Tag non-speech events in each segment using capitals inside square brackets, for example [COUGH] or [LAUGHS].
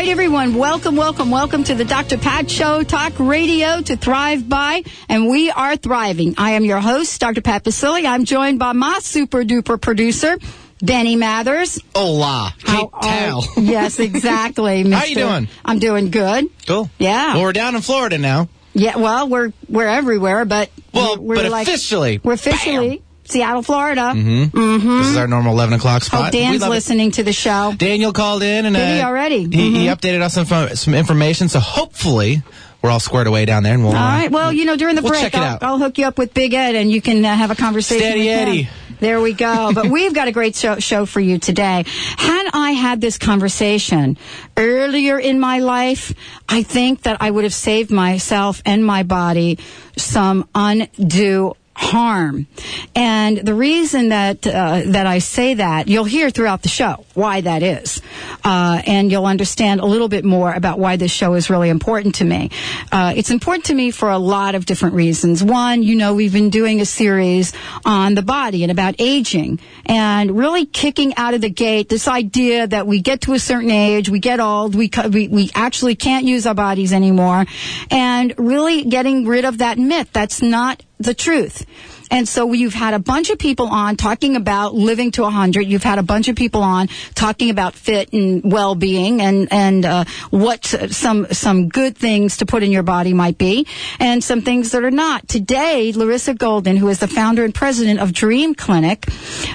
Right, everyone. Welcome, welcome, welcome to the Dr. Pat Show, talk radio to thrive by, and we are thriving. I am your host, Dr. Pat Baccili. I'm joined by my super duper producer, Benny Mathers. Hola. How are- [LAUGHS] yes, exactly. [LAUGHS] How you doing? I'm doing good. Cool. Yeah. Well, we're down in Florida now. Yeah, well, we're we're everywhere, but Well, we're, we're but like, officially. we're officially Seattle, Florida. Mm-hmm. This is our normal 11 o'clock spot. Hope Dan's love it. listening to the show. Daniel called in and Did he uh, already? He, he Mhm. updated us on some, some information, so hopefully we're all squared away down there. And we'll, All right. Well, you know, during the We'll break, I'll. I'll hook you up with Big Ed, and you can uh, have a conversation. Steady with him. Eddie. There we go. [LAUGHS] But we've got a great show, show for you today. Had I had this conversation earlier in my life, I think that I would have saved myself and my body some undue harm. And the reason that uh, that I say that, you'll hear throughout the show why that is, uh, and you'll understand a little bit more about why this show is really important to me. Uh, it's important to me for a lot of different reasons. One, you know, we've been doing a series on the body and about aging, and really kicking out of the gate this idea that we get to a certain age, we get old, we we, we actually can't use our bodies anymore, and really getting rid of that myth. That's not the truth. And so you've had a bunch of people on talking about living to 100. You've had a bunch of people on talking about fit and well-being and and uh, what some some good things to put in your body might be, and some things that are not. Today, Larissa Golden, who is the founder and president of Dream Clinic,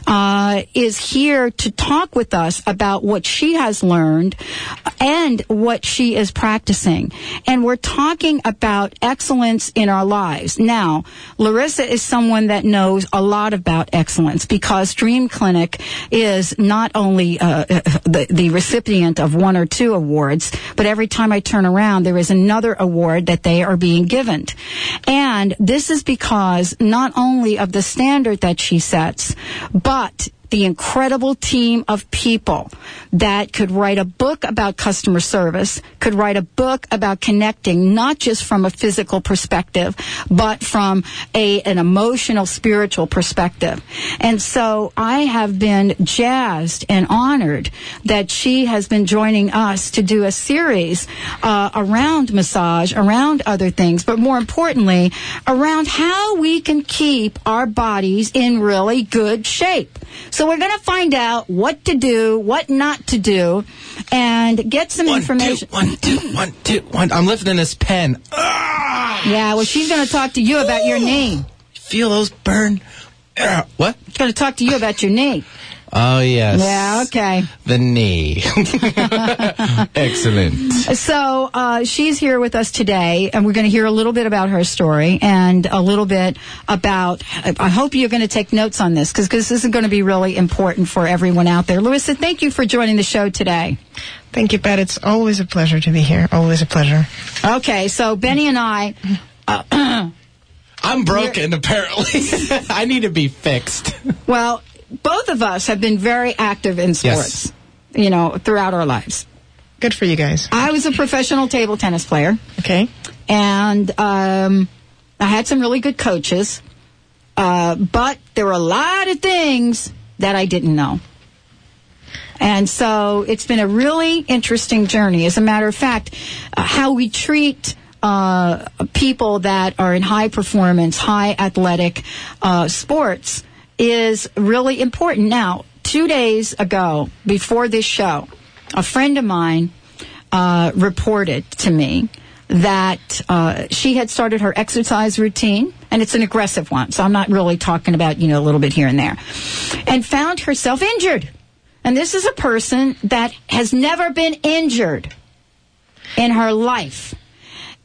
uh, is here to talk with us about what she has learned and what she is practicing. And we're talking about excellence in our lives. Now, Larissa is someone that knows a lot about excellence because Dream Clinic is not only uh, the, the recipient of one or two awards, but every time I turn around, there is another award that they are being given. And this is because not only of the standard that she sets, but the incredible team of people that could write a book about customer service, could write a book about connecting, not just from a physical perspective, but from a, an emotional, spiritual perspective. And so I have been jazzed and honored that she has been joining us to do a series uh, around massage, around other things, but more importantly, around how we can keep our bodies in really good shape. So we're going to find out what to do, what not to do, and get some One, information. two, one, two, one, two, one. I'm lifting this pen. Ah! Yeah, well, she's going to talk to you about your knee. Feel those burn. Ah, What? She's going to talk to you about your knee. Oh, yes. Yeah, okay. The knee. [LAUGHS] Excellent. So uh, she's here with us today, and we're going to hear a little bit about her story and a little bit about. I hope you're going to take notes on this because this is going to be really important for everyone out there. Larissa, thank you for joining the show today. Thank you, Pat. It's always a pleasure to be here. Always a pleasure. Okay, so Benny and I. [CLEARS THROAT] I'm broken, apparently. [LAUGHS] I need to be fixed. Well, both of us have been very active in sports, you know, throughout our lives. Good for you guys. I was a professional table tennis player, Okay. and um, I had some really good coaches, uh, but there were a lot of things that I didn't know. And so it's been a really interesting journey. As a matter of fact, uh, how we treat uh, people that are in high performance, high athletic uh, sports is really important. Now, two days ago, before this show, a friend of mine uh, reported to me that uh, she had started her exercise routine, and it's an aggressive one, so I'm not really talking about, you know, a little bit here and there, and found herself injured. And this is a person that has never been injured in her life.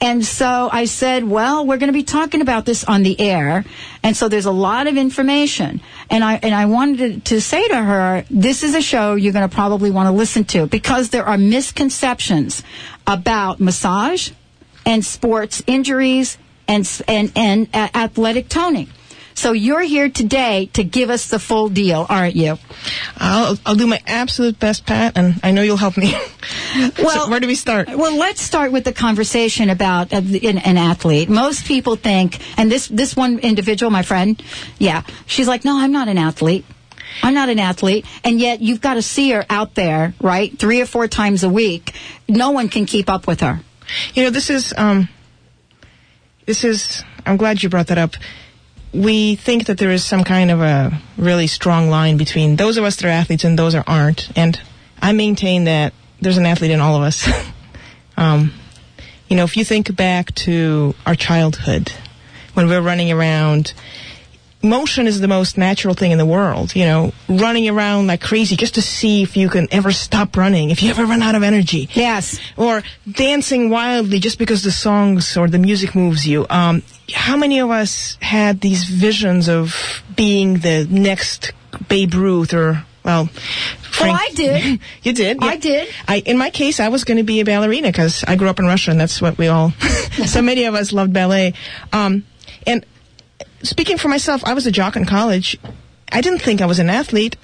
And so I said, well, we're going to be talking about this on the air. And so there's a lot of information. And I, and I wanted to, say to her, this is a show you're going to probably want to listen to because there are misconceptions about massage and sports injuries and, and, and uh, athletic toning. So you're here today to give us the full deal, aren't you? I'll, I'll do my absolute best, Pat, and I know you'll help me. [LAUGHS] Well, so where do we start? Well, let's start with the conversation about uh, an, an athlete. Most people think, and this this one individual, my friend, yeah, she's like, no, I'm not an athlete. I'm not an athlete, and yet you've got to see her out there, right, three or four times a week. No one can keep up with her. You know, this is um, this is. I'm glad you brought that up. We think that there is some kind of a really strong line between those of us that are athletes and those that aren't, and I maintain that there's an athlete in all of us. [LAUGHS] um, you know, if you think back to our childhood when we we're running around motion is the most natural thing in the world. You know, running around like crazy just to see if you can ever stop running, if you ever run out of energy. Yes. Or dancing wildly just because the songs or the music moves you. Um, how many of us had these visions of being the next Babe Ruth or well, Frank, well, I did. [LAUGHS] you did. Yeah. I did. I, in my case, I was going to be a ballerina because I grew up in Russia, and that's what we all. [LAUGHS] so many of us loved ballet. Um, and speaking for myself, I was a jock in college. I didn't think I was an athlete.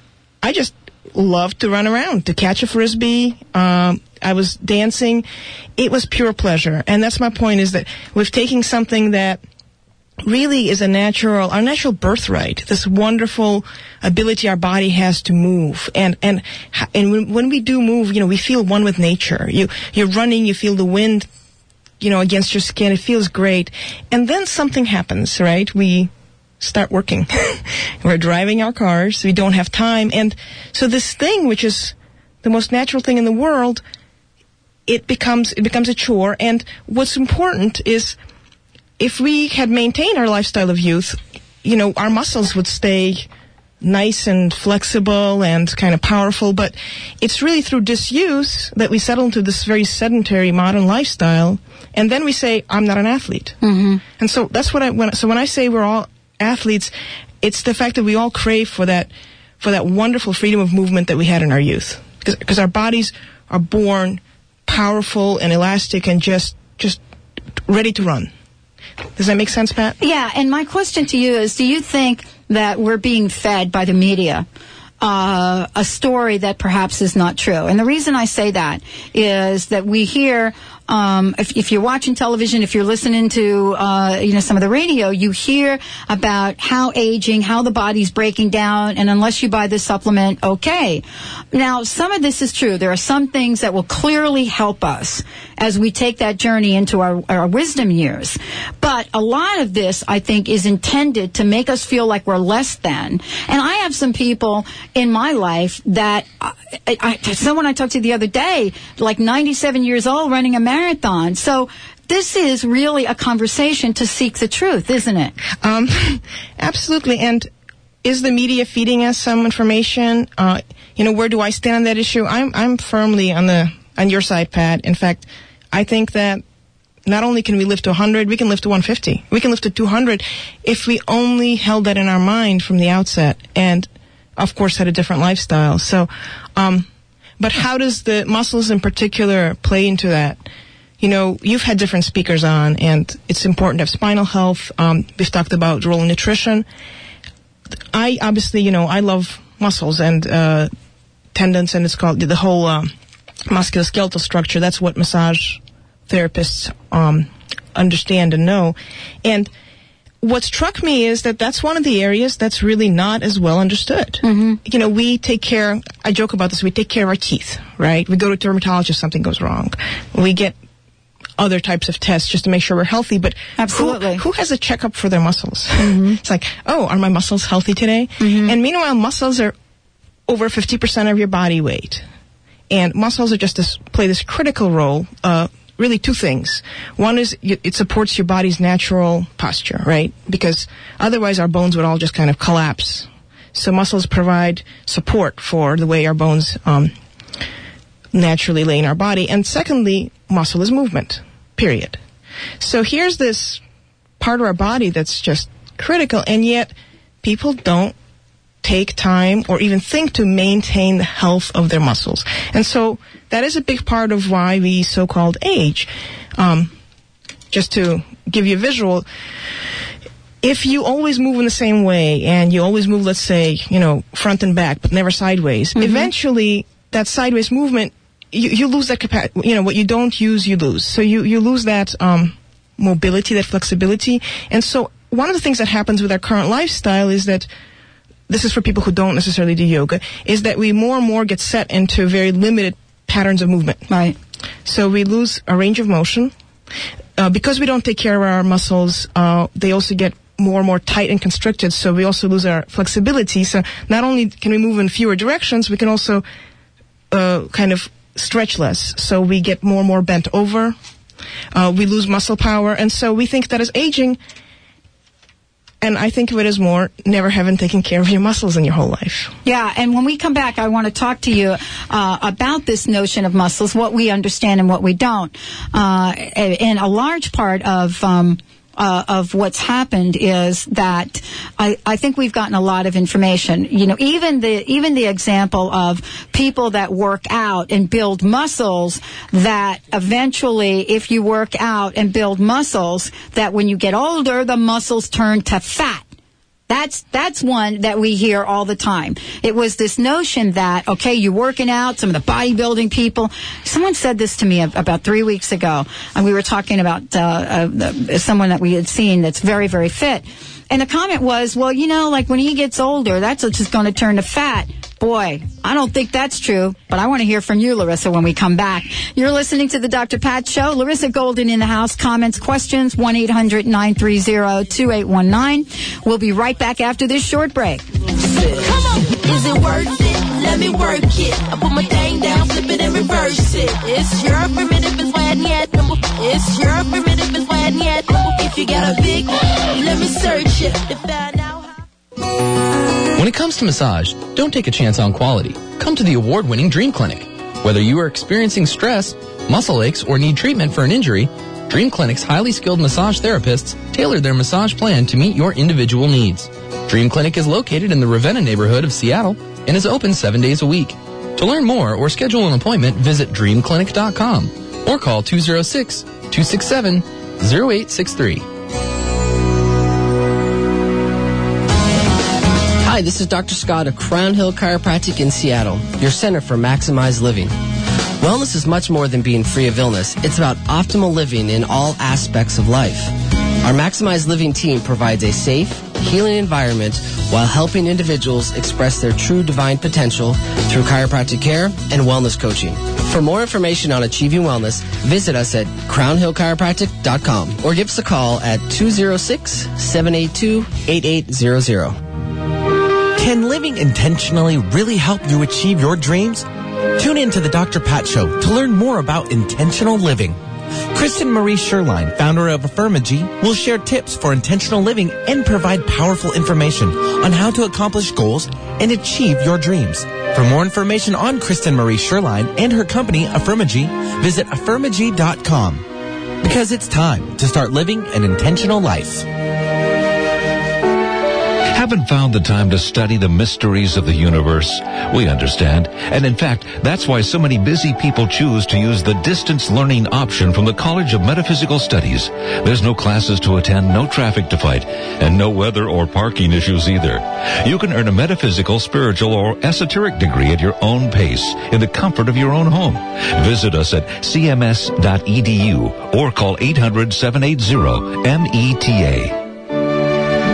I just loved to run around, to catch a frisbee. Um, I was dancing. It was pure pleasure. And that's my point is that with taking something that really is a natural, our natural birthright, this wonderful ability our body has to move. And, and, and when, when we do move, you know, we feel one with nature. You, you're running, you feel the wind you know, against your skin. It feels great. And then something happens, right? We start working. [LAUGHS] We're driving our cars. We don't have time. And so this thing, which is the most natural thing in the world, it becomes, it becomes a chore. And what's important is if we had maintained our lifestyle of youth, you know, our muscles would stay nice and flexible and kind of powerful, but it's really through disuse that we settle into this very sedentary modern lifestyle and then we say, I'm not an athlete. Mm-hmm. And so that's what I, when, so when I say we're all athletes, it's the fact that we all crave for that, for that wonderful freedom of movement that we had in our youth. Because our bodies are born powerful and elastic and just, just ready to run. Does that make sense, Pat? Yeah, and my question to you is do you think that we're being fed by the media? Uh, a story that perhaps is not true. And the reason I say that is that we hear um, if, if, you're watching television, if you're listening to uh, you know some of the radio, you hear about how aging, how the body's breaking down, and unless you buy this supplement, okay. Now, some of this is true. There are some things that will clearly help us as we take that journey into our, our wisdom years. But a lot of this, I think, is intended to make us feel like we're less than. And I have some people in my life that I, I, someone I talked to the other day, like 97 years old, running a marathon. So this is really a conversation to seek the truth, isn't it? Um, [LAUGHS] absolutely. And is the media feeding us some information? Uh, you know, where do I stand on that issue? I'm I'm firmly on the on your side, Pat. In fact, I think that not only can we live to 100, we can live to 150. We can live to 200 if we only held that in our mind from the outset and, of course, had a different lifestyle. So, um, but how does the muscles in particular play into that? you know, you've had different speakers on, and it's important to have spinal health. Um, we've talked about role in nutrition. I obviously, you know, I love muscles and uh, tendons, and it's called the whole uh, musculoskeletal structure. That's what massage therapists um, understand and know. And what struck me is that that's one of the areas that's really not as well understood. Mm-hmm. You know, we take care, I joke about this, we take care of our teeth, right? We go to a dermatologist, something goes wrong. We get other types of tests just to make sure we're healthy. But absolutely, who, who has a checkup for their muscles? Mm-hmm. it's like, oh, are my muscles healthy today? Mm-hmm. And meanwhile, muscles are over fifty percent of your body weight, and muscles are just this, play this critical role. Uh, really two things. One is it supports your body's natural posture, right? Because otherwise our bones would all just kind of collapse. So muscles provide support for the way our bones um, naturally lay in our body. And secondly, muscle is movement period. So here's this part of our body that's just critical, and yet people don't take time or even think to maintain the health of their muscles. And so that is a big part of why we so-called age. Um, just to give you a visual, if you always move in the same way and you always move, let's say, you know, front and back, but never sideways, Mm-hmm. eventually that sideways movement, you, you lose that capacity. You know, what you don't use, you lose. So you, you lose that um, mobility, that flexibility. And so one of the things that happens with our current lifestyle is that this is for people who don't necessarily do yoga, is that we more and more get set into very limited patterns of movement. Right. So we lose a range of motion. Uh, because we don't take care of our muscles, uh, they also get more and more tight and constricted. So we also lose our flexibility. So not only can we move in fewer directions, we can also uh, kind of stretch less. So we get more and more bent over. Uh, we lose muscle power, and so we think that as aging. And I think of it as more never having taken care of your muscles in your whole life. Yeah, and when we come back, I want to talk to you uh, about this notion of muscles, what we understand and what we don't. Uh, and a large part of um, uh, of what's happened is that I, I think we've gotten a lot of information. You know, even the even the example of people that work out and build muscles that eventually, if you work out and build muscles, that when you get older, the muscles turn to fat. That's that's one that we hear all the time. It was this notion that okay, you're working out. Some of the bodybuilding people. Someone said this to me about three weeks ago, and we were talking about uh, uh, someone that we had seen that's very very fit. And the comment was, well, you know, like when he gets older, that's just going to turn to fat. Boy, I don't think that's true, but I want to hear from you, Larissa, when we come back. You're listening to the Dr. Pat Show. Larissa Golden in the house. Comments, questions, 1-800-930-2819. We'll be right back after this short break. Is it worth it? Let me work it. I put my thing down, flip it and reverse it. It's your primitive is when yet. It's your primitive yet. If you got a big, let me search it to find out how. When it comes to massage, don't take a chance on quality. Come to the award-winning Dream Clinic. Whether you are experiencing stress, muscle aches, or need treatment for an injury, Dream Clinic's highly skilled massage therapists tailor their massage plan to meet your individual needs. Dream Clinic is located in the Ravenna neighborhood of Seattle and is open seven days a week. To learn more or schedule an appointment, visit dreamclinic.com or call 206-267-0863. Hi, this is Dr. Scott of Crown Hill Chiropractic in Seattle, your center for maximized living. Wellness is much more than being free of illness. It's about optimal living in all aspects of life. Our Maximized Living team provides a safe, healing environment while helping individuals express their true divine potential through chiropractic care and wellness coaching. For more information on achieving wellness, visit us at crownhillchiropractic.com or give us a call at 206-782-8800. Can living intentionally really help you achieve your dreams? Tune in to the Dr. Pat Show to learn more about intentional living. Kristen Marie Sherline, founder of Affirmagy, will share tips for intentional living and provide powerful information on how to accomplish goals and achieve your dreams. For more information on Kristen Marie Sherline and her company, Affirmagy, visit affirmagy.com. Because it's time to start living an intentional life. Haven't found the time to study the mysteries of the universe? We understand. And in fact, that's why so many busy people choose to use the distance learning option from the College of Metaphysical Studies. There's no classes to attend, no traffic to fight, and no weather or parking issues either. You can earn a metaphysical, spiritual, or esoteric degree at your own pace in the comfort of your own home. Visit us at cms.edu or call 800-780-META.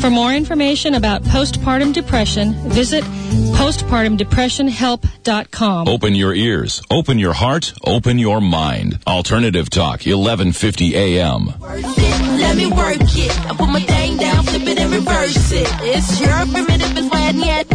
For more information about postpartum depression, visit postpartumdepressionhelp.com. Open your ears, open your heart, open your mind. Alternative Talk, 1150 AM. Let me work it. I put my thing down, flip it and reverse it. It's your primitive is why I need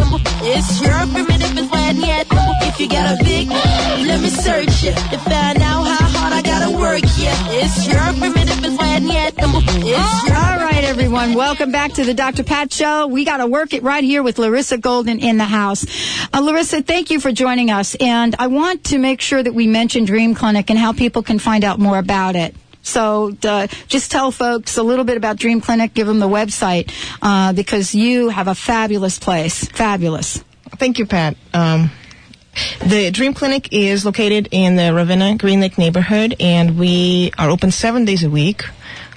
It's your primitive is why I need If you got a big, let me search it to find out how hard I gotta work. Yeah, it's your primitive is why I It's All right, everyone. Welcome back to the Dr. Pat Show. We got to work it right here with Larissa Golden in the house. Uh, Larissa, thank you for joining us. And I want to make sure that we mention Dream Clinic and how people can find out more about it. So uh, just tell folks a little bit about Dream Clinic, give them the website, uh, because you have a fabulous place. Fabulous. Thank you, Pat. Um, the Dream Clinic is located in the Ravenna Green Lake neighborhood, and we are open seven days a week.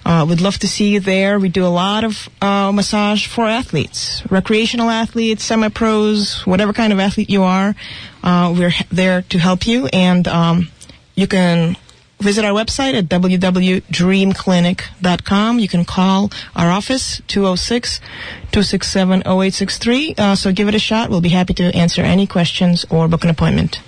Uh, we'd love to see you there. We do a lot of uh, massage for athletes, recreational athletes, semi-pros, whatever kind of athlete you are. Uh, we're there to help you, and um, you can visit our website at www.dreamclinic.com. You can call our office 206-267-0863. Uh, so give it a shot. We'll be happy to answer any questions or book an appointment.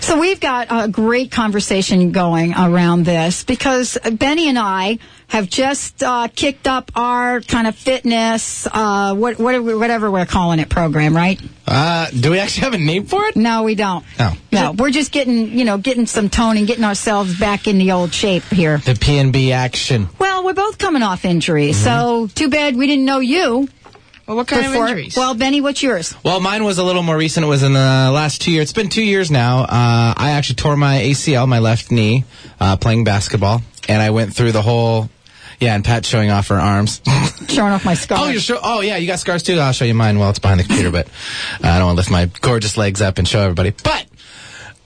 So we've got a great conversation going around this because Benny and I have just uh, kicked up our kind of fitness, uh, what, what, whatever we're calling it, program, right? Uh, do we actually have a name for it? No, we don't. No. No, we're just getting, you know, getting some toning, getting ourselves back in the old shape here. The PNB action. Well, we're both coming off injuries, so too bad we didn't know you. Well, what kind before. of injuries? Well, Benny, what's yours? Well, mine was a little more recent. It was in the last two years. It's been two years now. Uh, I actually tore my ACL, my left knee, uh, playing basketball, and I went through the whole. Yeah, and Pat showing off her arms. [LAUGHS] Showing off my scar. oh, you're show- Oh, yeah, you got scars too. I'll show you mine while it's behind the computer, but uh, I don't want to lift my gorgeous legs up and show everybody. But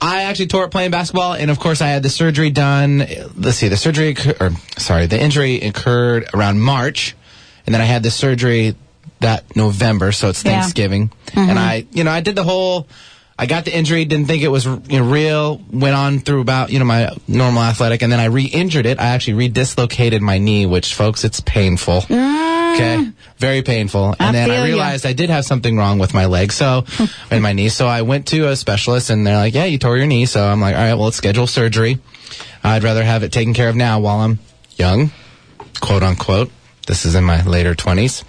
I actually tore it playing basketball, and of course, I had the surgery done. Let's see, the surgery, occur- or sorry, the injury occurred around March, and then I had the surgery that November, so it's Yeah. Thanksgiving, and I, you know, I did the whole. I got the injury, didn't think it was you know, real. Went on through about you know my normal athletic, and then I re-injured it. I actually re-dislocated my knee, which folks, it's painful. Ah. Okay, very painful. I and then I realized I did have something wrong with my leg, so [LAUGHS] and my knee. So I went to a specialist, and they're like, "Yeah, you tore your knee." So I'm like, "All right, well, let's schedule surgery. I'd rather have it taken care of now while I'm young, quote unquote." This is in my later 20s.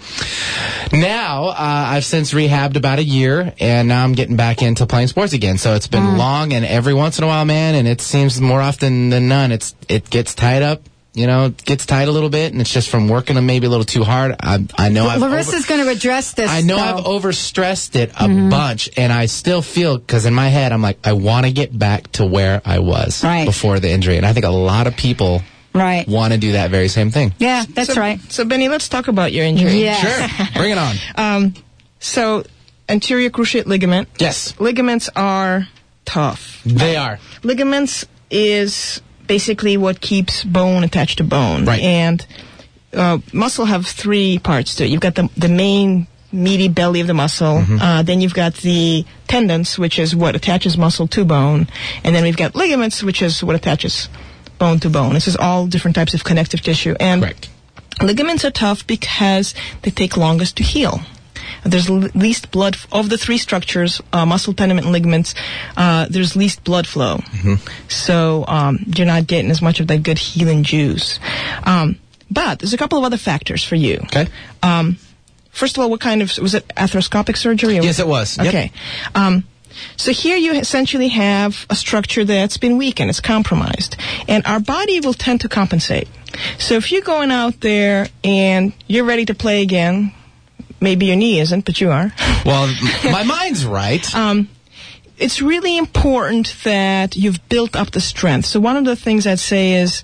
Now, uh, I've since rehabbed about a year, and now I'm getting back into playing sports again. So it's been long, and every once in a while, man, and it seems more often than none, it's it gets tied up. You know, it gets tight a little bit, and it's just from working them maybe a little too hard. I, I know I've over- Larissa's going to address this. I know though. I've overstressed it a bunch, and I still feel because in my head I'm like I want to get back to where I was Right. before the injury, and I think a lot of people Right. want to do that very same thing. Yeah, that's so, right. So, Benny, let's talk about your injury. Yeah. Sure, bring it on. [LAUGHS] Um, so, anterior cruciate ligament. yes, Ligaments are tough. they are. Ligaments is basically what keeps bone attached to bone. Right. And uh, muscle have three parts to it. You've got the the main meaty belly of the muscle. Mm-hmm. Uh, then you've got the tendons, which is what attaches muscle to bone, and then we've got ligaments, which is what attaches bone to bone. This is all different types of connective tissue. And Correct. Ligaments are tough because they take longest to heal. There's l- least blood f- of the three structures, uh, muscle, tendon, and ligaments. Uh, there's least blood flow, so um, you're not getting as much of that good healing juice. Um, but there's a couple of other factors for you. Okay. Um, first of all, what kind of was it arthroscopic surgery? Yes, it was. Yep. Okay. So here you essentially have a structure that's been weakened, it's compromised, and our body will tend to compensate. So if you're going out there and you're ready to play again, maybe your knee isn't, but you are. [LAUGHS] Well, my mind's right. Um, it's really important that you've built up the strength. So one of the things I'd say is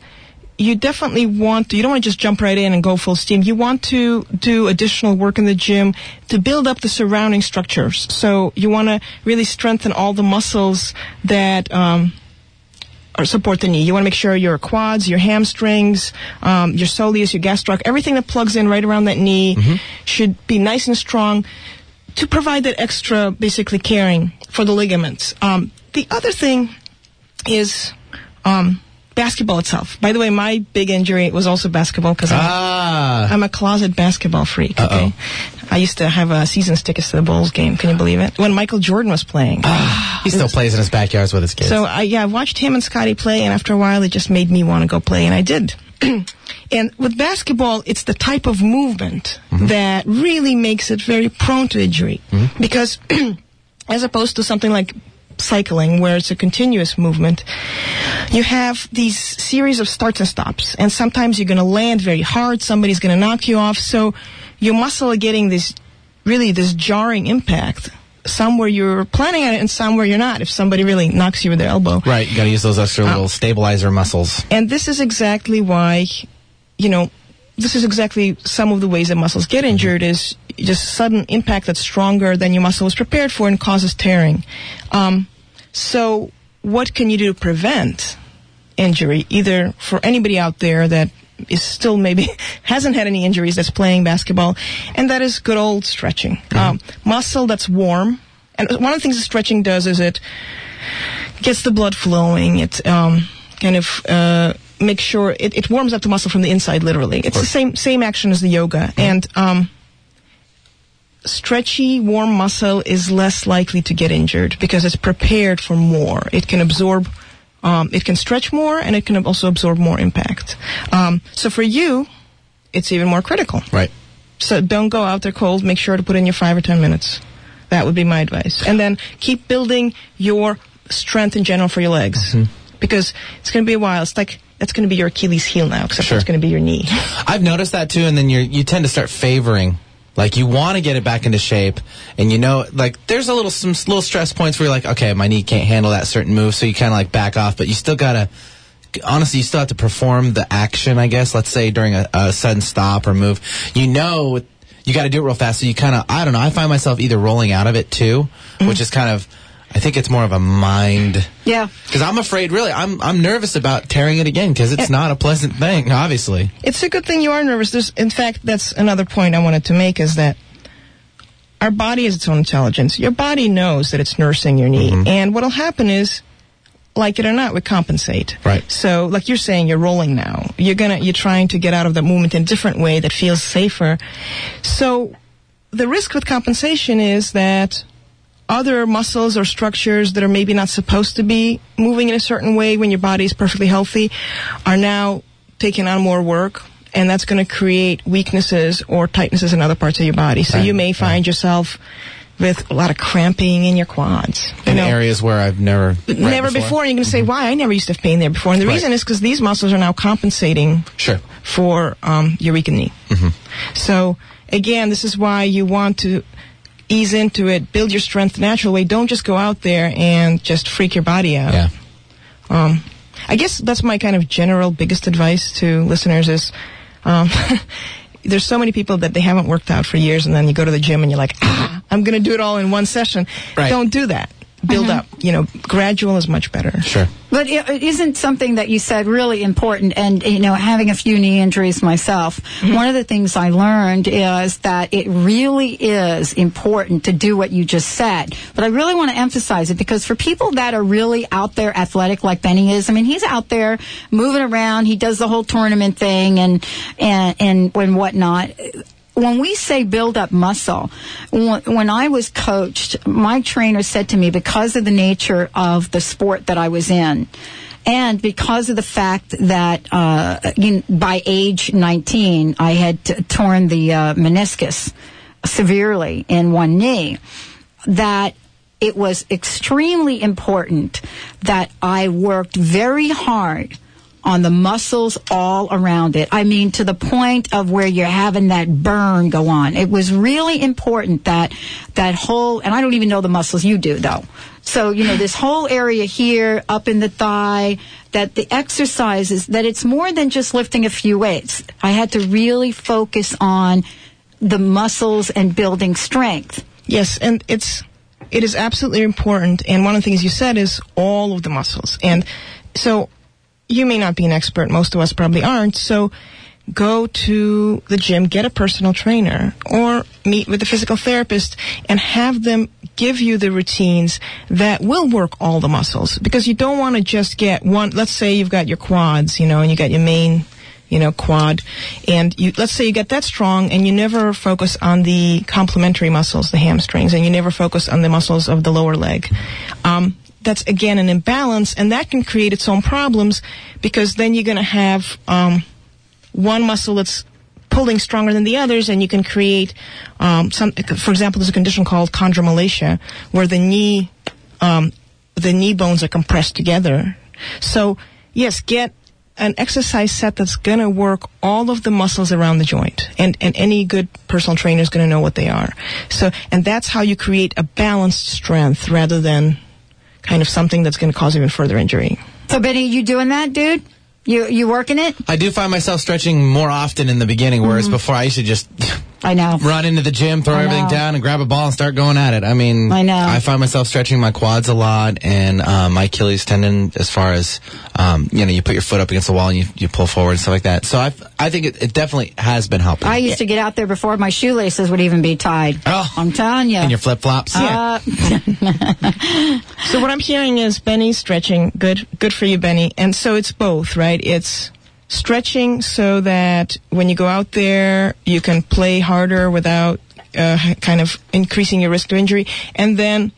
you definitely want to, you don't want to just jump right in and go full steam. You want to do additional work in the gym to build up the surrounding structures. So you want to really strengthen all the muscles that, um, or support the knee. You want to make sure your quads, your hamstrings, um, your soleus, your gastroc, everything that plugs in right around that knee should be nice and strong to provide that extra, basically caring for the ligaments. Um, the other thing is um, basketball itself. By the way, my big injury was also basketball because I'm, Ah. I'm a closet basketball freak. Okay, I used to have uh, season tickets to the Bulls game. Can you believe it? When Michael Jordan was playing. He still plays in his backyards with his kids. So I yeah, I watched him and Scottie play, and after a while, it just made me want to go play, and I did. [CLEARS THROAT] and with basketball, it's the type of movement that really makes it very prone to injury, because [CLEARS THROAT] as opposed to something like cycling, where it's a continuous movement, you have these series of starts and stops, and sometimes you're going to land very hard, somebody's going to knock you off, so your muscle are getting this really this jarring impact. Somewhere you're planning on it, and somewhere you're not. If somebody really knocks you with their elbow, right, you got to use those extra uh, little stabilizer muscles. and this is exactly why, you know, this is exactly some of the ways that muscles get injured is just sudden impact that's stronger than your muscle was prepared for and causes tearing. Um, so, what can you do to prevent injury? Either for anybody out there that is still maybe [LAUGHS] hasn't had any injuries that's playing basketball, and that is good old stretching. Um, muscle that's warm, and one of the things that stretching does is it gets the blood flowing. It um, kind of uh, makes sure it, it warms up the muscle from the inside. Literally, it's the same same action as the yoga, and um, stretchy, warm muscle is less likely to get injured because it's prepared for more. It can absorb. Um, it can stretch more, and it can also absorb more impact. Um, so for you, it's even more critical. Right. So don't go out there cold. Make sure to put in your five or ten minutes. That would be my advice. And then keep building your strength in general for your legs. Because it's going to be a while. It's like, that's going to be your Achilles heel now, except Sure. it's going to be your knee. I've noticed that too, and then you you tend to start favoring. Like you want to get it back into shape, and you know, like there's a little some little stress points where you're like, okay, my knee can't handle that certain move, so you kind of like back off, but you still gotta. Honestly, you still have to perform the action. I guess, let's say during a, a sudden stop or move, you know, you got to do it real fast. So you kind of, I don't know, I find myself either rolling out of it too, which mm. is kind of, I think it's more of a mind. Yeah. Because I'm afraid, really, I'm I'm nervous about tearing it again because it's not a pleasant thing, obviously. it's a good thing you are nervous. There's, in fact, that's another point I wanted to make is that our body has its own intelligence. Your body knows that it's nursing your knee. Mm-hmm. And what'll happen is, like it or not, we compensate. Right. So, like you're saying, you're rolling now. You're gonna, you're trying to get out of the movement in a different way that feels safer. So, the risk with compensation is that other muscles or structures that are maybe not supposed to be moving in a certain way when your body is perfectly healthy are now taking on more work and that's going to create weaknesses or tightnesses in other parts of your body so you may find yourself with a lot of cramping in your quads you In know areas where I've never never before. and you're going to say why i never used to have pain there before and the Right. reason is because these muscles are now compensating Sure. for um, your weakened knee. So again, this is why you want to ease into it, build your strength the natural way. Don't just go out there and just freak your body out. Yeah. Um, I guess that's my kind of general biggest advice to listeners is. Um, [LAUGHS] There's so many people that they haven't worked out for years, and then you go to the gym and you're like, ah, I'm going to do it all in one session. Right. Don't do that. Build uh-huh. up. You know, gradual is much better. Sure. But it it isn't something that you said really important. And, you know, having a few knee injuries myself, mm-hmm. one of the things I learned is that it really is important to do what you just said. But I really want to emphasize it because for people that are really out there athletic like Benny is, I mean, he's out there moving around. He does the whole tournament thing and, and, and, and whatnot when we say build up muscle, when, I was coached, my trainer said to me, because of the nature of the sport that I was in, and because of the fact that uh, by age 19, I had t- torn the uh, meniscus severely in one knee, that it was extremely important that I worked very hard on the muscles all around it. I mean, to the point of where you're having that burn go on. It was really important that that whole, and I don't even know the muscles you do though. So, you know, this whole area here, up in the thigh, that the exercises, that it's more than just lifting a few weights. I had to really focus on the muscles and building strength. Yes, and it's it is absolutely important. And one of the things you said is all of the muscles. And so you may not be an expert. Most of us probably aren't. So go to the gym, get a personal trainer, or meet with a physical therapist, and have them give you the routines that will work all the muscles because you don't want to just get one. Let's say you've got your quads, you know, and you got your main, you know, quad, and you let's say you get that strong, and you never focus on the complementary muscles, the hamstrings, and you never focus on the muscles of the lower leg. Um, that's again an imbalance, and that can create its own problems because then you're going to have um, one muscle that's pulling stronger than the others, and you can create um, some. For example, there's a condition called chondromalacia, where the knee, um, the knee bones are compressed together. So yes, get an exercise set that's going to work all of the muscles around the joint, and and any good personal trainer is going to know what they are. So, and that's how you create a balanced strength rather than kind of something that's going to cause even further injury. So, Benny, you doing that, dude? You you working it? I do find myself stretching more often in the beginning, whereas Mhm. before I used to just I know. run into the gym, throw everything down, and grab a ball and start going at it. I mean, I know. I find myself stretching my quads a lot and um, my Achilles tendon, as far as um, you know, you put your foot up against the wall and you, you pull forward and stuff like that. So I I think it, it definitely has been helping. I used to get out there before my shoelaces would even be tied. Oh. I'm telling you. and your flip flops. Uh, [LAUGHS] So what I'm hearing is Benny's stretching. Good, good for you, Benny. And so it's both, right? It's stretching so that when you go out there, you can play harder without uh, kind of increasing your risk of injury. And then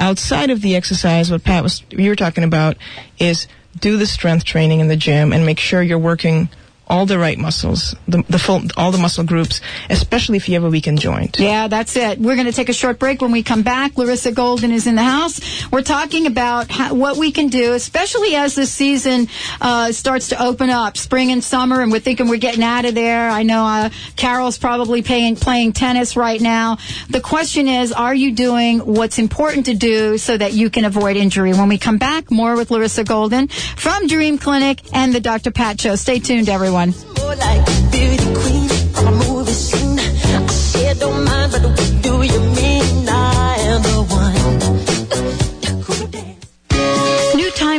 outside of the exercise, what Pat was you were talking about is do the strength training in the gym and make sure you're working all the right muscles, the, the full, all the muscle groups, especially if you have a weakened joint. Yeah, that's it. We're going to take a short break. When we come back, Larissa Golden is in the house. We're talking about how, what we can do, especially as the season uh, starts to open up, spring and summer, and we're thinking we're getting out of there. I know uh, Carol's probably playing, playing tennis right now. The question is, are you doing what's important to do so that you can avoid injury? When we come back, more with Larissa Golden from Dream Clinic and the Dr. Pat Show. Stay tuned, everyone. More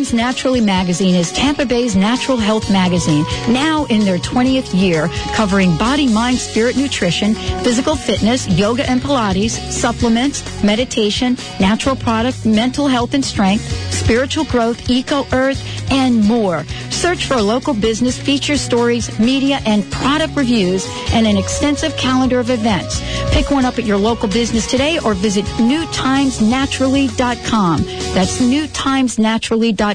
Times Naturally magazine is Tampa Bay's natural health magazine, now in their 20th year, covering body, mind, spirit, nutrition, physical fitness, yoga and Pilates, supplements, meditation, natural product, mental health and strength, spiritual growth, eco earth, and more. Search for local business feature stories, media, and product reviews, and an extensive calendar of events. Pick one up at your local business today or visit newtimesnaturally.com. That's newtimesnaturally.com.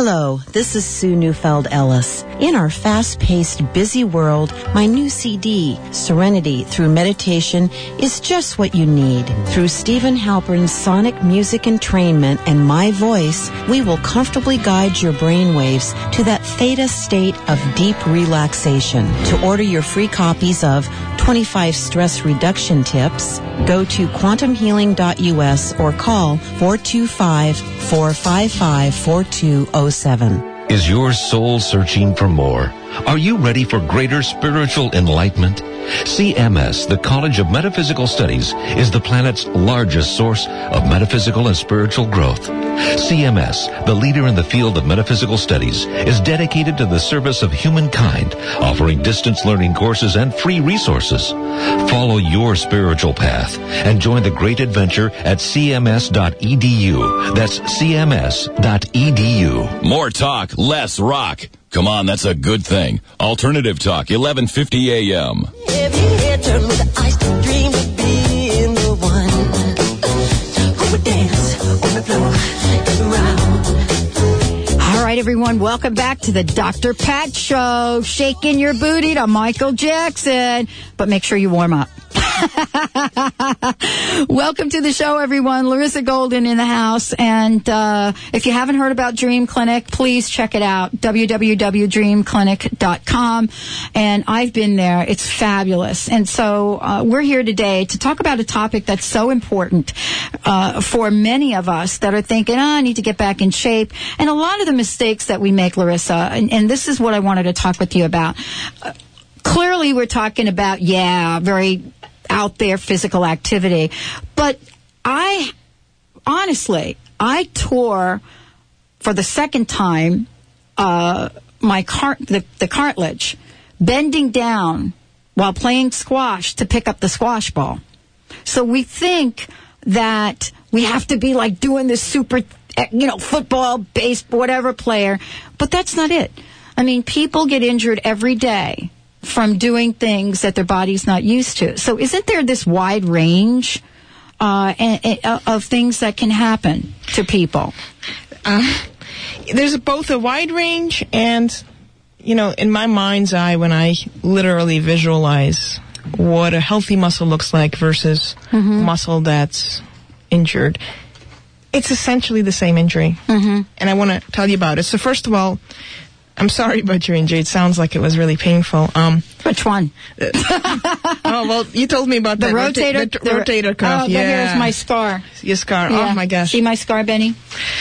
Hello, this is Sue Neufeld Ellis. In our fast paced, busy world, my new CD, Serenity Through Meditation, is just what you need. Through Steven Halpern's sonic music entrainment and my voice, we will comfortably guide your brainwaves to that theta state of deep relaxation. To order your free copies of 25 stress reduction tips, go to quantumhealing.us or call 425 455 4207. Is your soul searching for more? Are you ready for greater spiritual enlightenment? CMS, the College of Metaphysical Studies, is the planet's largest source of metaphysical and spiritual growth. CMS, the leader in the field of metaphysical studies, is dedicated to the service of humankind, offering distance learning courses and free resources. Follow your spiritual path and join the great adventure at cms.edu. That's cms.edu. More talk, less rock. Come on, that's a good thing. Alternative Talk, 1150 AM. Every head turned with the ice to dream of being the one who would dance on the floor around. All right, everyone, welcome back to the Dr. Pat Show. Shaking your booty to Michael Jackson. But make sure you warm up. [LAUGHS] Welcome to the show, everyone. Larissa Golden in the house. And uh, if you haven't heard about Dream Clinic, please check it out. www.dreamclinic.com. And I've been there. It's fabulous. And so uh, we're here today to talk about a topic that's so important uh, for many of us that are thinking, oh, I need to get back in shape. And a lot of the mistakes that we make, Larissa, and, and this is what I wanted to talk with you about. Uh, clearly, we're talking about, yeah, very out there physical activity. But I, honestly, I tore for the second time uh, my cart, the, the cartilage, bending down while playing squash to pick up the squash ball. So we think that we have to be like doing this super, eh, you know, football, baseball, whatever player, but that's not it. I mean, people get injured every day from doing things that their body's not used to. So isn't there this wide range uh, and, and, of things that can happen to people? Uh, there's both a wide range and, you know, in my mind's eye, when I literally visualize what a healthy muscle looks like versus Mm-hmm. muscle that's injured, it's essentially the same injury. Mm-hmm. And I want to tell you about it. So first of all, I'm sorry about your injury. It sounds like it was really painful. Um, Which one? [LAUGHS] oh well, you told me about The that rota- rotator, the rotator cuff. Oh, yeah, here's my scar. your scar. Yeah. Oh my gosh. See my scar, Benny?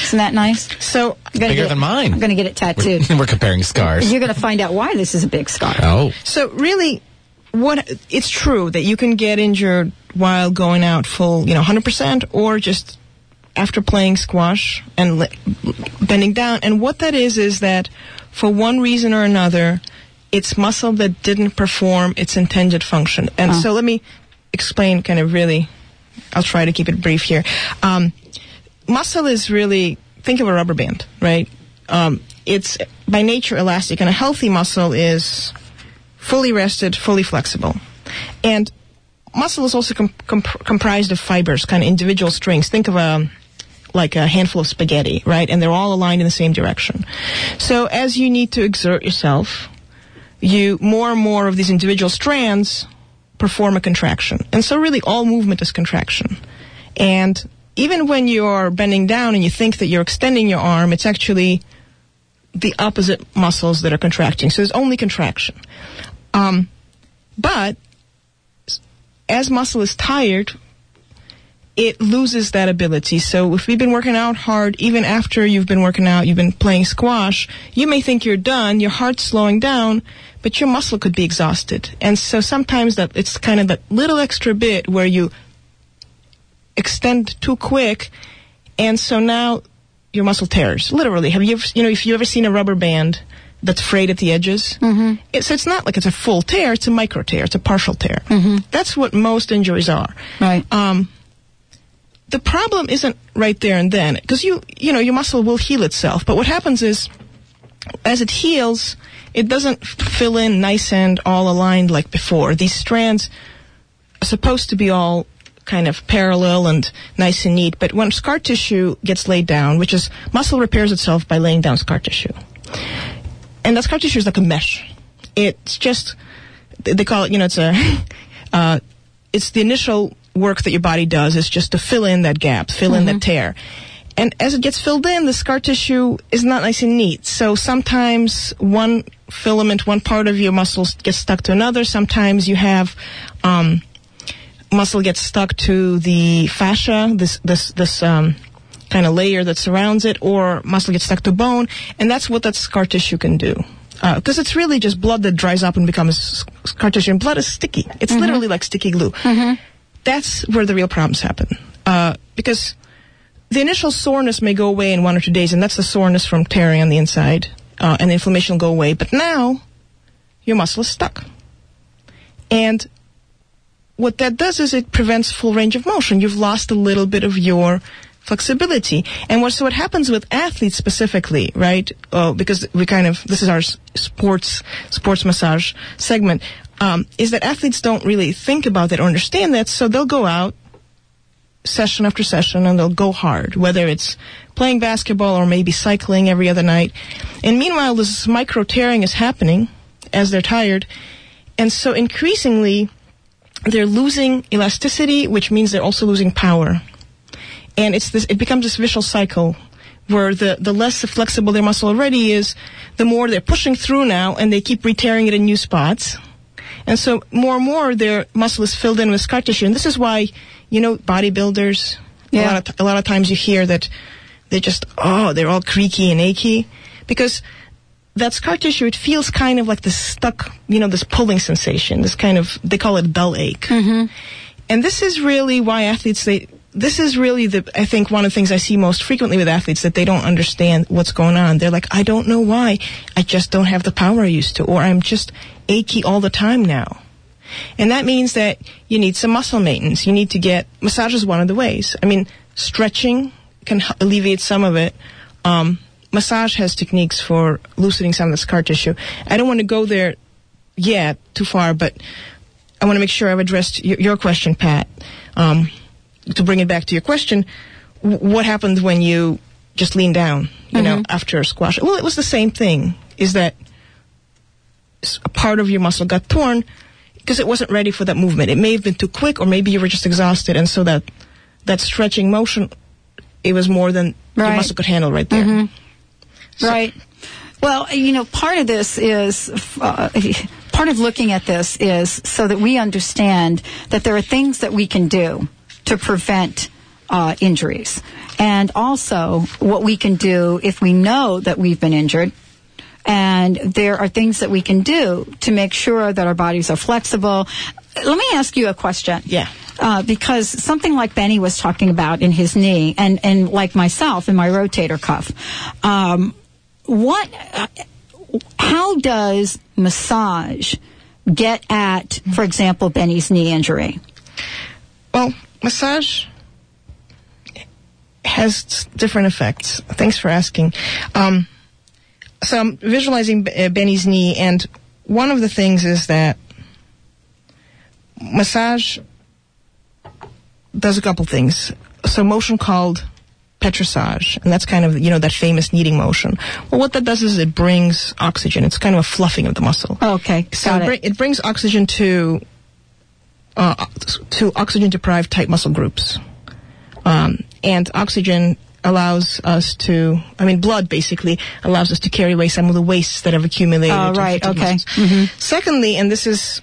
Isn't that nice? So Bigger get- than mine. I'm going to get it tattooed. [LAUGHS] We're comparing scars. You're going to find out why this is a big scar. Oh. So really, what it's true that you can get injured while going out full, you know, 100%, or just after playing squash and li- bending down. And what that is is that for one reason or another, it's muscle that didn't perform its intended function. And so let me explain kind of really. I'll try to keep it brief here. Um, muscle is really think of a rubber band, right? Um, it's by nature elastic, and a healthy muscle is fully rested, fully flexible. And muscle is also com- comp- comprised of fibers, kind of individual strings. Think of a like a handful of spaghetti, right? And they're all aligned in the same direction. So as you need to exert yourself, you more and more of these individual strands perform a contraction. And so really all movement is contraction. And even when you're bending down and you think that you're extending your arm, it's actually the opposite muscles that are contracting. So there's only contraction. Um, but as muscle is tired, it loses that ability. So if we've been working out hard, even after you've been working out, you've been playing squash, you may think you're done, your heart's slowing down, but your muscle could be exhausted. And so sometimes that it's kind of that little extra bit where you extend too quick, and so now your muscle tears. Literally, have you ever, you know, if you ever seen a rubber band that's frayed at the edges? Mm-hmm. It's it's not like it's a full tear; it's a micro tear, it's a partial tear. Mm-hmm. That's what most injuries are. Right. Um, the problem isn't right there and then because you you know your muscle will heal itself, but what happens is as it heals, it doesn't fill in nice and all aligned like before. These strands are supposed to be all kind of parallel and nice and neat, but when scar tissue gets laid down, which is muscle repairs itself by laying down scar tissue, and that scar tissue is like a mesh. It's just they call it, you know, it's a [LAUGHS] uh, it's the initial work that your body does is just to fill in that gap, fill in that tear. And as it gets filled in, the scar tissue is not nice and neat. So sometimes one filament, one part of your muscles gets stuck to another. Sometimes you have um, muscle gets stuck to the fascia, this this this um, kind of layer that surrounds it, or muscle gets stuck to bone, and that's what that scar tissue can do. because it's really just blood that dries up and becomes scar tissue. And blood is sticky. It's Mm-hmm. literally like sticky glue. That's where the real problems happen. Uh, because the initial soreness may go away in one or two days, and that's the soreness from tearing on the inside, uh, and the inflammation will go away. But now, your muscle is stuck. And what that does is it prevents full range of motion. You've lost a little bit of your flexibility. And what, so what happens with athletes specifically, right? Uh, because we kind of, this is our sports, sports massage segment, um, is that athletes don't really think about that or understand that, so they'll go out session after session and they'll go hard, whether it's playing basketball or maybe cycling every other night. And meanwhile, this micro tearing is happening as they're tired. And so increasingly, they're losing elasticity, which means they're also losing power. And it's this, it becomes this vicious cycle where the, the less flexible their muscle already is, the more they're pushing through now and they keep re-tearing it in new spots. And so more and more their muscle is filled in with scar tissue. And this is why, you know, bodybuilders, a, lot of, a lot of times you hear that they just, oh, they're all creaky and achy. Because that scar tissue, it feels kind of like this stuck, you know, this pulling sensation, this kind of, they call it bell ache. Mm-hmm. And this is really why athletes, they, this is really the, I think one of the things I see most frequently with athletes that they don't understand what's going on. They're like, I don't know why. I just don't have the power I used to, or I'm just achy all the time now. And that means that you need some muscle maintenance. You need to get, massage is one of the ways. I mean, stretching can alleviate some of it. Um, massage has techniques for loosening some of the scar tissue. I don't want to go there yet too far, but I want to make sure I've addressed your, your question, Pat. Um, to bring it back to your question, what happened when you just lean down, you know, after a squash? Well, it was the same thing. Is that a part of your muscle got torn because it wasn't ready for that movement. It may have been too quick, or maybe you were just exhausted, and so that that stretching motion, it was more than your muscle could handle right there. Mhm. right. Well, you know, part of this is uh, part of looking at this is so that we understand that there are things that we can do to prevent uh, injuries, and also what we can do if we know that we've been injured. And there are things that we can do to make sure that our bodies are flexible. Let me ask you a question. Yeah. Uh, because something like Benny was talking about in his knee, and, and like myself in my rotator cuff, um, what, uh, how does massage get at, for example, Benny's knee injury? Well, massage has different effects. Thanks for asking. Um, so I'm visualizing uh, Benny's knee, and one of the things is that massage does a couple things. So motion called petrissage, and that's kind of you know that famous kneading motion. Well, what that does is it brings oxygen. It's kind of a fluffing of the muscle. Okay, So it, bring- it brings oxygen to uh, to oxygen deprived tight muscle groups. Um, and oxygen allows us to, I mean, blood basically allows us to carry away some of the wastes that have accumulated. Oh, right, okay. Mhm. Secondly, and this is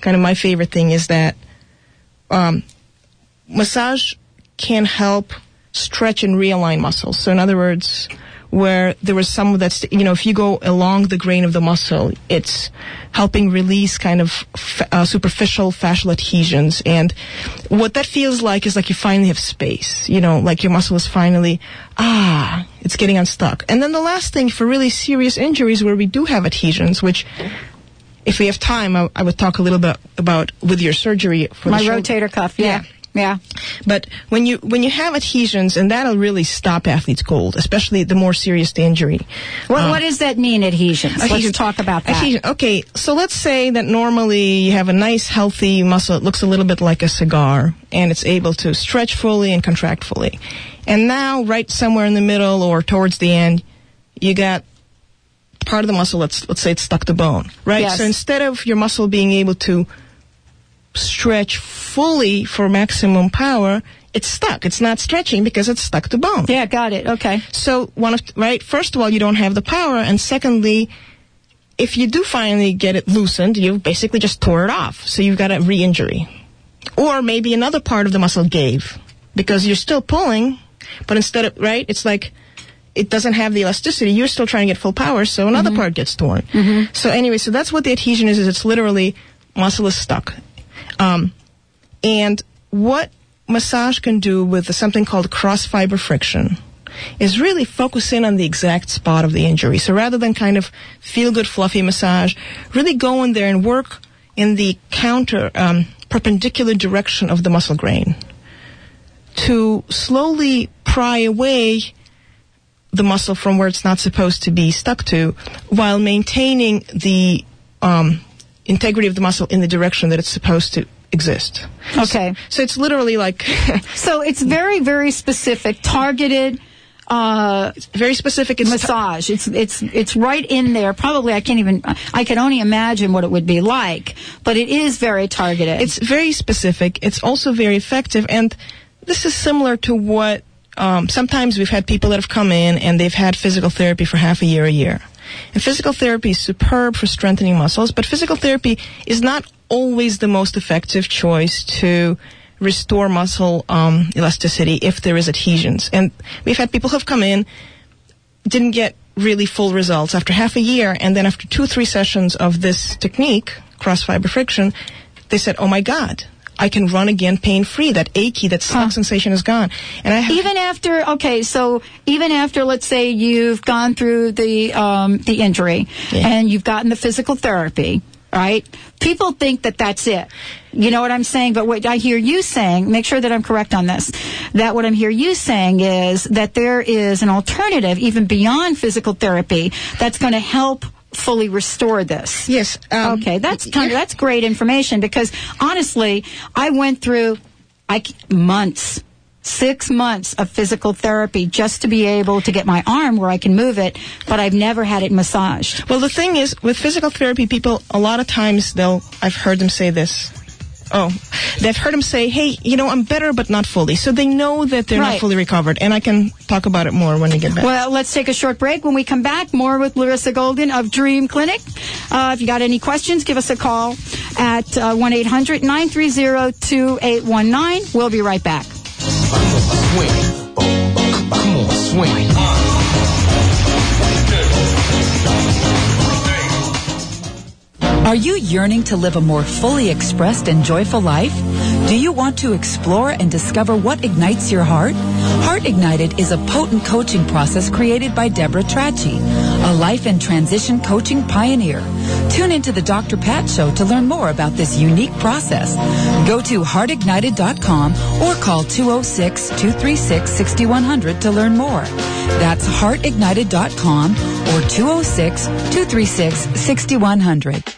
kind of my favorite thing, is that um, massage can help stretch and realign muscles. So, in other words, where there was some that's, you know, if you go along the grain of the muscle, it's helping release kind of fa- uh, superficial fascial adhesions. And what that feels like is like you finally have space, you know, like your muscle is finally, ah, it's getting unstuck. And then the last thing for really serious injuries where we do have adhesions, which if we have time, I, I would talk a little bit about with your surgery for My rotator cuff, yeah. Yeah. But when you when you have adhesions, and that'll really stop athletes cold, especially the more serious the injury. What, Um, what does that mean, adhesions? adhesion- Let's talk about that. Adhesion. Okay, so let's say that normally you have a nice, healthy muscle. It looks a little bit like a cigar, and it's able to stretch fully and contract fully. And now, right somewhere in the middle or towards the end, you got part of the muscle. Let's let's say it's stuck to bone, right? Yes. So instead of your muscle being able to stretch fully for maximum power, it's stuck. It's not stretching because it's stuck to bone. Yeah, got it. Okay. So one of right, first of all, you don't have the power, and secondly, if you do finally get it loosened, you basically just tore it off. So you've got a re-injury, or maybe another part of the muscle gave because you're still pulling, but instead of right, it's like it doesn't have the elasticity, you're still trying to get full power, so another mm-hmm. part gets torn. Mm-hmm. So anyway, so that's what the adhesion is, is it's literally muscle is stuck. Um, and what massage can do with something called cross fiber friction is really focus in on the exact spot of the injury. So rather than kind of feel good fluffy massage, really go in there and work in the counter um, perpendicular direction of the muscle grain to slowly pry away the muscle from where it's not supposed to be stuck to while maintaining the um, integrity of the muscle in the direction that it's supposed to exist. Okay. So it's literally like [LAUGHS] So it's very, very specific, targeted. Uh, very specific it's massage. It's it's it's right in there. Probably I can't even. I can only imagine what it would be like, but it is very targeted. It's very specific. It's also very effective, and this is similar to what um, sometimes we've had people that have come in and they've had physical therapy for half a year, a year. And physical therapy is superb for strengthening muscles, but physical therapy is not always the most effective choice to restore muscle um, elasticity if there is adhesions. And we've had people who've come in, didn't get really full results after half a year, and then after two, three sessions of this technique, cross fiber friction, they said, "Oh my God." I can run again pain free. That achy, that stuck sensation is gone. And I even after okay, so even after let's say you've gone through the um, the injury and you've gotten the physical therapy, right? People think that that's it. You know what I'm saying? But what I hear you saying, make sure that I'm correct on this, that what I'm hear you saying is that there is an alternative even beyond physical therapy that's going to help fully restore this. Yes. um, okay, that's kind of that's great information because honestly, I went through I c- months, six months of physical therapy just to be able to get my arm where I can move it, but I've never had it massaged. Well, the thing is, with physical therapy, people a lot of times they'll. I've heard them say this. Oh, they've heard him say, "Hey, you know, I'm better, but not fully." So they know that they're Right. not fully recovered, and I can talk about it more when we get back. Well, let's take a short break. When we come back, more with Larissa Golden of Dream Clinic. Uh, if you got any questions, give us a call at uh, 1 800 930 2819. We'll be right back. Swing. Come on, swing. Are you yearning to live a more fully expressed and joyful life? Do you want to explore and discover what ignites your heart? Heart Ignited is a potent coaching process created by Deborah Trachy, a life and transition coaching pioneer. Tune into the Dr. Pat Show to learn more about this unique process. Go to heartignited.com or call 206-236-6100 to learn more. That's heartignited.com or 206-236-6100. I'm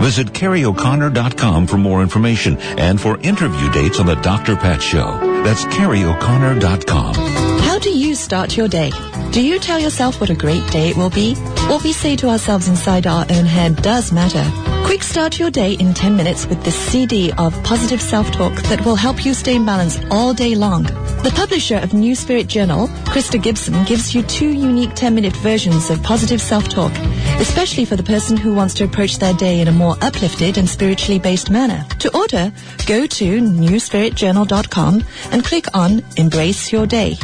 Visit carrieoconnor.com for more information and for interview dates on the Dr. Pat Show. That's carrieoconnor.com. Do you start your day? Do you tell yourself what a great day it will be? What we say to ourselves inside our own head does matter. Quick start your day in 10 minutes with this CD of positive self-talk that will help you stay in balance all day long. The publisher of New Spirit Journal, Krista Gibson, gives you two unique 10-minute versions of positive self-talk, especially for the person who wants to approach their day in a more uplifted and spiritually based manner. To order, go to newspiritjournal.com and click on Embrace Your Day.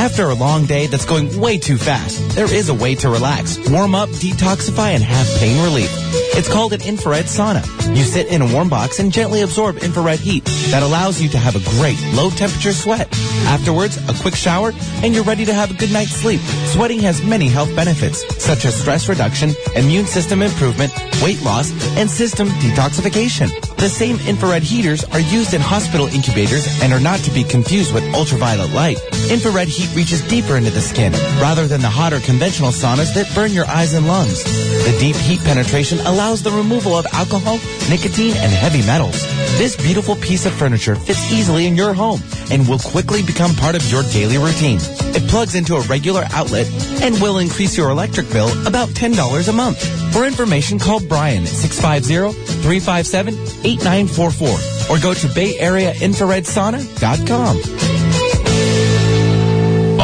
After a long day that's going way too fast, there is a way to relax, warm up, detoxify, and have pain relief. It's called an infrared sauna. You sit in a warm box and gently absorb infrared heat that allows you to have a great low temperature sweat. Afterwards, a quick shower, and you're ready to have a good night's sleep. Sweating has many health benefits, such as stress reduction, immune system improvement, weight loss, and system detoxification. The same infrared heaters are used in hospital incubators and are not to be confused with ultraviolet light. Infrared heat reaches deeper into the skin, rather than the hotter conventional saunas that burn your eyes and lungs. The deep heat penetration allows the removal of alcohol, nicotine, and heavy metals. This beautiful piece of furniture fits easily in your home and will quickly become part of your daily routine. It plugs into a regular outlet and will increase your electric bill about $10 a month. For information, call Brian at 650-357-8944 or go to BayAreaInfraredSauna.com.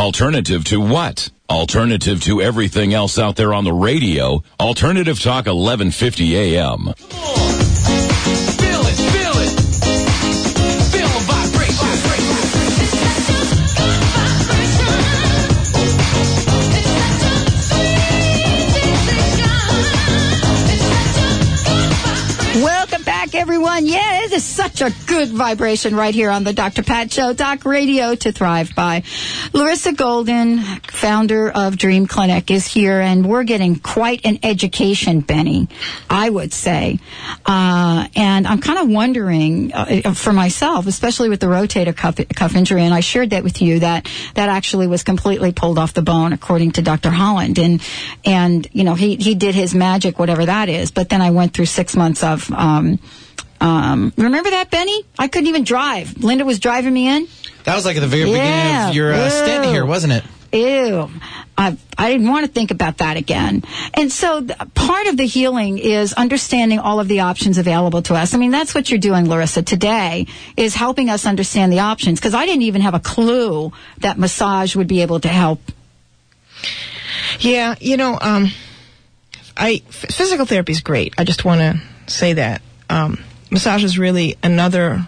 Alternative to what? Alternative to everything else out there on the radio. Alternative Talk 1150 AM. Everyone. Yeah, it is such a good vibration right here on the Dr. Pat Show, Talk Radio to Thrive by. Larissa Golden, founder of Dream Clinic, is here, and we're getting quite an education, Benny, I would say. Uh, and I'm kind of wondering uh, for myself, especially with the rotator cuff, cuff injury, and I shared that with you that that actually was completely pulled off the bone, according to Dr. Holland. And and you know he he did his magic, whatever that is. But then I went through six months of um, um, remember that, Benny? I couldn't even drive. Linda was driving me in. That was like at the very beginning of your uh, stint here, wasn't it? Ew. I, I didn't want to think about that again. And so th- part of the healing is understanding all of the options available to us. I mean, that's what you're doing, Larissa, today, is helping us understand the options. Because I didn't even have a clue that massage would be able to help. Yeah, you know, um, I f- physical therapy is great. I just want to say that um, massage is really another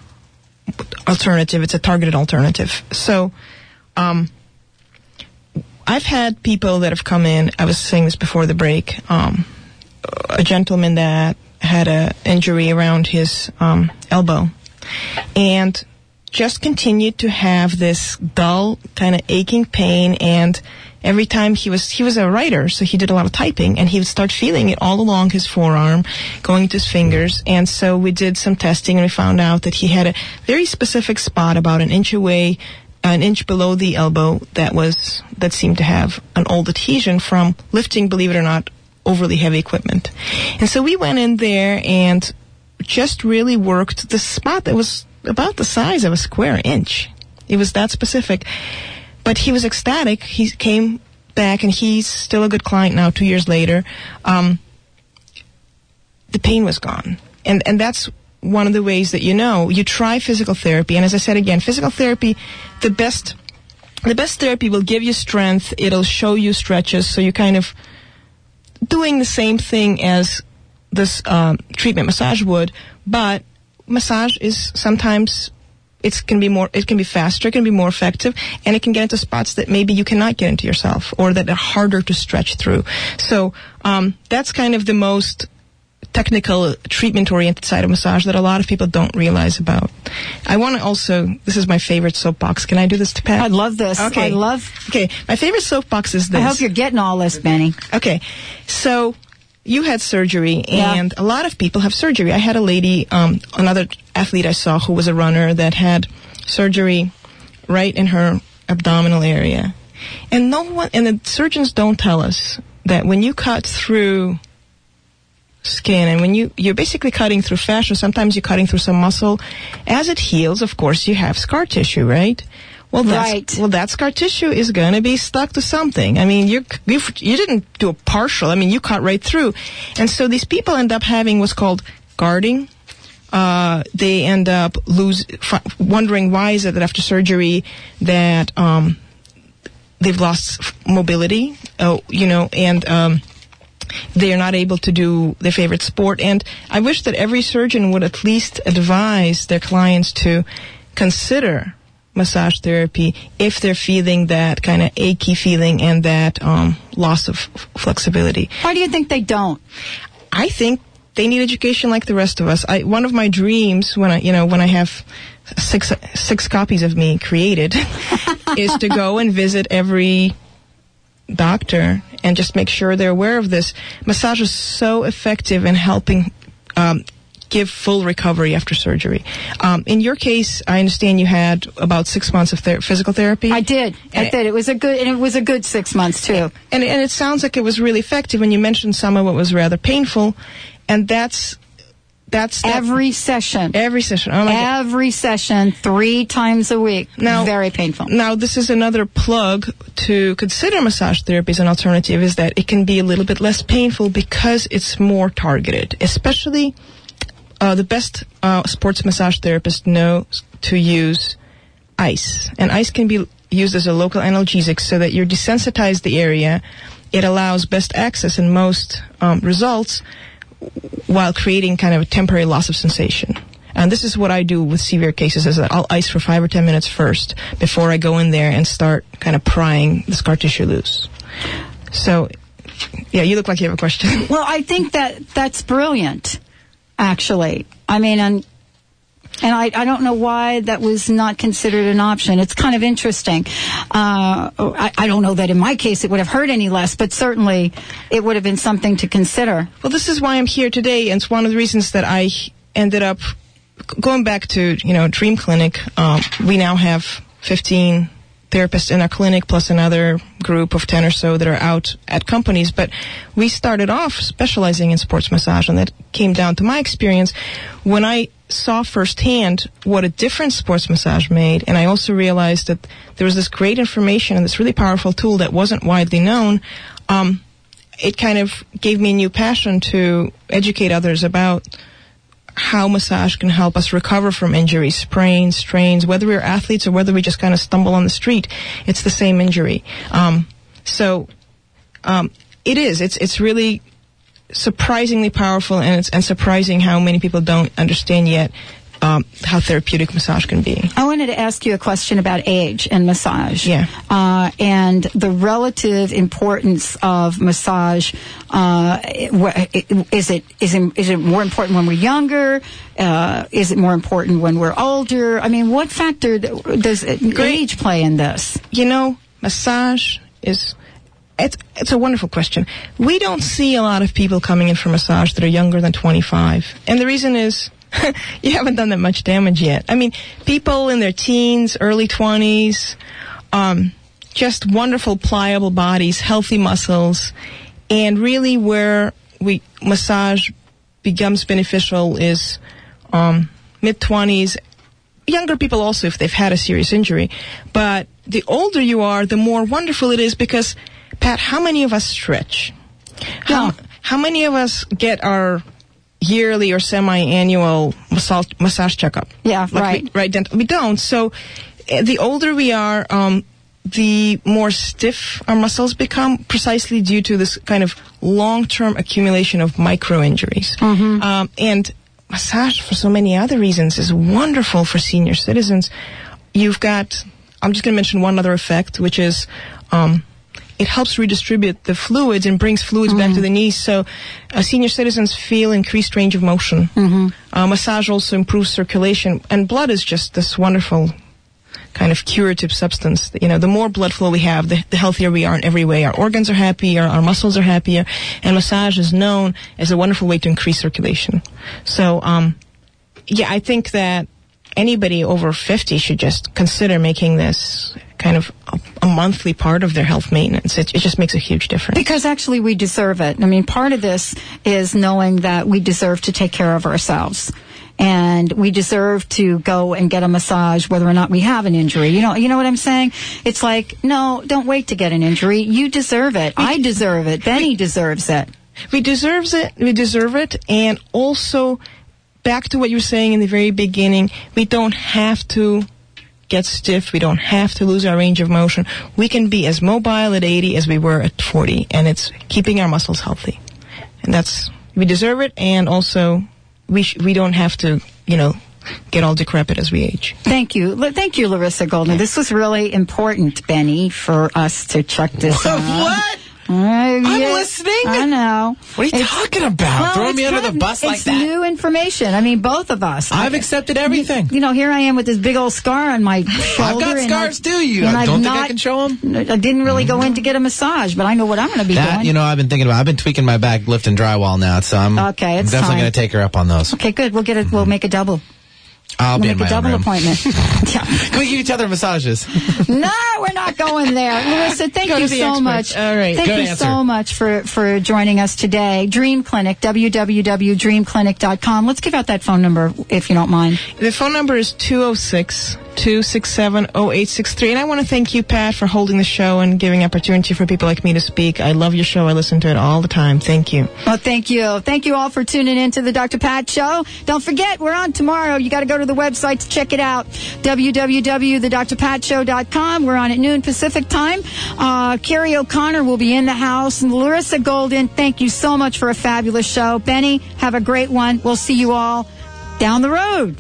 alternative. It's a targeted alternative. So, um, I've had people that have come in. I was saying this before the break. Um, a gentleman that had a injury around his um, elbow, and just continued to have this dull kind of aching pain and every time he was he was a writer so he did a lot of typing and he would start feeling it all along his forearm going to his fingers and so we did some testing and we found out that he had a very specific spot about an inch away an inch below the elbow that was that seemed to have an old adhesion from lifting believe it or not overly heavy equipment and so we went in there and just really worked the spot that was about the size of a square inch. It was that specific. But he was ecstatic. He came back and he's still a good client now, two years later. Um, the pain was gone. And, and that's one of the ways that you know. You try physical therapy. And as I said again, physical therapy, the best, the best therapy will give you strength. It'll show you stretches. So you're kind of, doing the same thing as this um, treatment massage would, but massage is sometimes it can be more it can be faster, it can be more effective, and it can get into spots that maybe you cannot get into yourself or that are harder to stretch through. So um, that's kind of the most technical treatment oriented side of massage that a lot of people don't realize about. I want to also this is my favorite soapbox. Can I do this to Pat? I love this. Okay. I love. Okay, my favorite soapbox is this. I hope you're getting all this, Benny. Okay, so you had surgery, Yeah. and a lot of people have surgery. I had a lady, um, another athlete I saw who was a runner that had surgery right in her abdominal area, and no one, and the surgeons don't tell us that when you cut through skin and when you you're basically cutting through fascia sometimes you're cutting through some muscle as it heals of course you have scar tissue right? Well that's, Right. well that scar tissue is going to be stuck to something. I mean you you you didn't do a partial. I mean you cut right through. And so these people end up having what's called guarding uh, they end up lose f- wondering why is it that after surgery that um, they've lost f- mobility uh, you know and um, they are not able to do their favorite sport. And I wish that every surgeon would at least advise their clients to consider massage therapy if they're feeling that kind of achy feeling and that um, loss of f- flexibility. Why do you think they don't? I think they need education like the rest of us. I, one of my dreams when I, you know, when I have six six copies of me created, [LAUGHS] is to go and visit every doctor and just make sure they're aware of this. Massage is so effective in helping um, give full recovery after surgery. Um, in your case, I understand you had about six months of ther- physical therapy. I did. I did. It was a good, and it was a good six months too. and and it sounds like it was really effective. And you mentioned some of it was rather painful, and that's that's that- Every session. every session. Oh my God. Every session, three times a week. Now- very painful. Now, this is another plug to consider massage therapy as an alternative is that it can be a little bit less painful because it's more targeted. Especially, uh, the best uh, sports massage therapists know to use ice. And ice can be used as a local analgesic so that you desensitize the area. It allows best access and most um, results while creating kind of a temporary loss of sensation. And this is what I do with severe cases is that I'll ice for five or ten minutes first before I go in there and start kind of prying the scar tissue loose. So, yeah, you look like you have a question. Well, I think that that's brilliant, actually. I mean, and and I, I don't know why that was not considered an option. It's kind of interesting. Uh, I, I don't know that in my case it would have hurt any less, but certainly it would have been something to consider. Well, this is why I'm here today, and it's one of the reasons that I ended up going back to you know Dream Clinic. Um, we now have 15 therapists in our clinic, plus another group of 10 or so that are out at companies. But we started off specializing in sports massage, and that came down to my experience when I saw firsthand what a difference sports massage made, and I also realized that there was this great information and this really powerful tool that wasn't widely known. Um, it kind of gave me a new passion to educate others about how massage can help us recover from injuries, sprains, strains, whether we're athletes or whether we just kind of stumble on the street. It's the same injury. Um, so um, it is. It's it's really surprisingly powerful, and it's and surprising how many people don't understand yet um, how therapeutic massage can be. I wanted to ask you a question about age and massage. Yeah. Uh, and the relative importance of massage. Uh, is it is it is it more important when we're younger? Uh, is it more important when we're older? I mean, what factor does age play in this? You know, massage is it's it's a wonderful question. We don't see a lot of people coming in for massage that are younger than 25, and the reason is [LAUGHS] you haven't done that much damage yet. I mean, people in their teens, early 20s, um, just wonderful, pliable bodies, healthy muscles, and really where we massage becomes beneficial is um, mid 20s. Younger people also, if they've had a serious injury, but the older you are, the more wonderful it is because, Pat, how many of us stretch? How, how many of us get our yearly or semi-annual massage, massage checkup? Yeah, Like right. We, right. dent- We don't. So uh, the older we are, um, the more stiff our muscles become, precisely due to this kind of long-term accumulation of micro injuries. Um, and massage, for so many other reasons, is wonderful for senior citizens. You've got. I'm just going to mention one other effect, which is. Um, it helps redistribute the fluids and brings fluids back to the knees. So, uh, senior citizens feel increased range of motion. Uh, massage also improves circulation, and blood is just this wonderful kind of curative substance. You know, the more blood flow we have, the, the healthier we are in every way. Our organs are happier, our muscles are happier, and massage is known as a wonderful way to increase circulation. So, um, yeah, I think that anybody over 50 should just consider making this kind of a, a monthly part of their health maintenance. It, it just makes a huge difference. Because actually we deserve it. I mean, part of this is knowing that we deserve to take care of ourselves. And we deserve to go and get a massage whether or not we have an injury. You know, you know what I'm saying? It's like, no, don't wait to get an injury. You deserve it. I deserve it. Benny deserves it. We deserves it. We deserve it, and also back to what you were saying in the very beginning. We don't have to get stiff. We don't have to lose our range of motion. We can be as mobile at 80 as we were at 40, and it's keeping our muscles healthy. And that's we deserve it, and also we sh- we don't have to, you know, get all decrepit as we age. Thank you. L- Thank you, Larissa Golden. This was really important, Benny, for us to check this [LAUGHS] out. What? I'm listening. I know. What are you talking about? Throwing me under the bus like it's that? new information. I mean, both of us. I've accepted everything. You know, here I am with this big old scar on my [LAUGHS] shoulder. I've got scars I- too. You and don't I've think I not- can show them? I didn't really go in to get a massage, but I know what I'm going to be That doing. you know, I've been thinking about. I've been tweaking my back, lifting drywall now, so I'm Okay, it's definitely going to take her up on those. okay, good. We'll get it. We'll make a double. I'll we'll be in make my a double appointment. [LAUGHS] yeah. Can we give each other massages? [LAUGHS] No, we're not going there. Larissa, thank Go you so much. All right. Thank Good you answer. so much for, for joining us today. Dream Clinic, www.dreamclinic.com. Let's give out that phone number if you don't mind. The phone number is 206 267 0863. And I want to thank you, Pat, for holding the show and giving opportunity for people like me to speak. I love your show. I listen to it all the time. Thank you. Well, thank you. Thank you all for tuning in to the Dr. Pat Show. Don't forget, we're on tomorrow. You got to go to the website to check it out. www.thedrpatshow.com. We're on at noon Pacific time. Uh, Carrie O'Connor will be in the house. And Larissa Golden, thank you so much for a fabulous show. Benny, have a great one. We'll see you all down the road.